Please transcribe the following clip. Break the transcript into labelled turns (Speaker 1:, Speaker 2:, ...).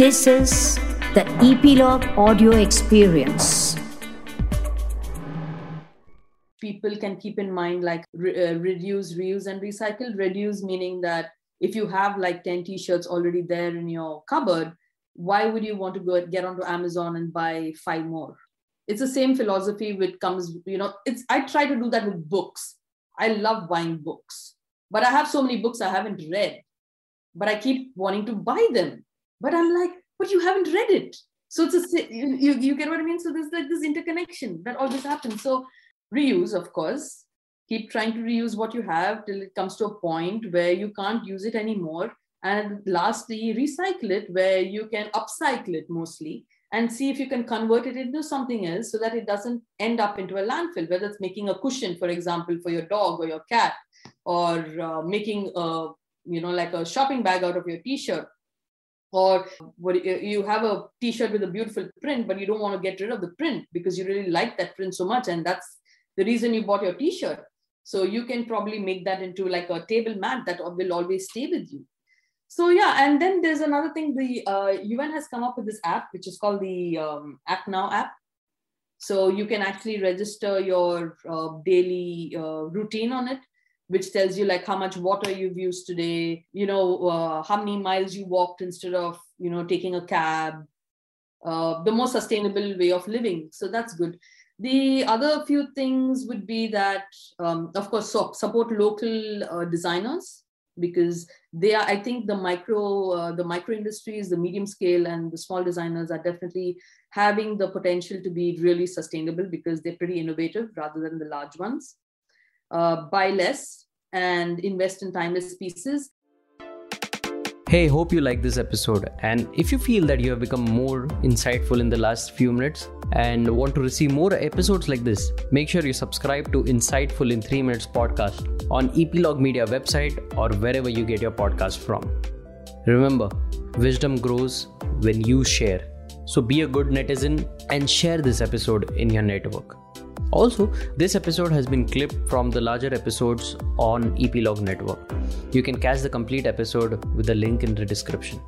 Speaker 1: This is the Epilogue Audio Experience.
Speaker 2: People can keep in mind like re- uh, reduce, reuse, and recycle. Reduce meaning that if you have like 10 t shirts already there in your cupboard, why would you want to go get onto Amazon and buy five more? It's the same philosophy which comes, you know, it's I try to do that with books. I love buying books, but I have so many books I haven't read, but I keep wanting to buy them. But I'm like, but you haven't read it. So it's a you, you, get what I mean? So there's like this interconnection that always happens. So reuse, of course, keep trying to reuse what you have till it comes to a point where you can't use it anymore and lastly recycle it where you can upcycle it mostly and see if you can convert it into something else so that it doesn't end up into a landfill whether it's making a cushion for example for your dog or your cat or uh, making a you know like a shopping bag out of your t-shirt or what you have a t-shirt with a beautiful print but you don't want to get rid of the print because you really like that print so much and that's the reason you bought your t-shirt. So you can probably make that into like a table mat that will always stay with you. So yeah and then there's another thing the uh, UN has come up with this app which is called the um, act now app. So you can actually register your uh, daily uh, routine on it which tells you like how much water you've used today you know uh, how many miles you walked instead of you know taking a cab uh, the most sustainable way of living. So that's good. The other few things would be that um, of course so support local uh, designers because they are i think the micro uh, the micro industries the medium scale and the small designers are definitely having the potential to be really sustainable because they're pretty innovative rather than the large ones uh, buy less and invest in timeless pieces
Speaker 3: Hey, hope you like this episode. And if you feel that you have become more insightful in the last few minutes and want to receive more episodes like this, make sure you subscribe to Insightful in 3 Minutes podcast on Epilogue Media website or wherever you get your podcast from. Remember, wisdom grows when you share. So be a good netizen and share this episode in your network. Also, this episode has been clipped from the larger episodes on Epilogue Network. You can catch the complete episode with the link in the description.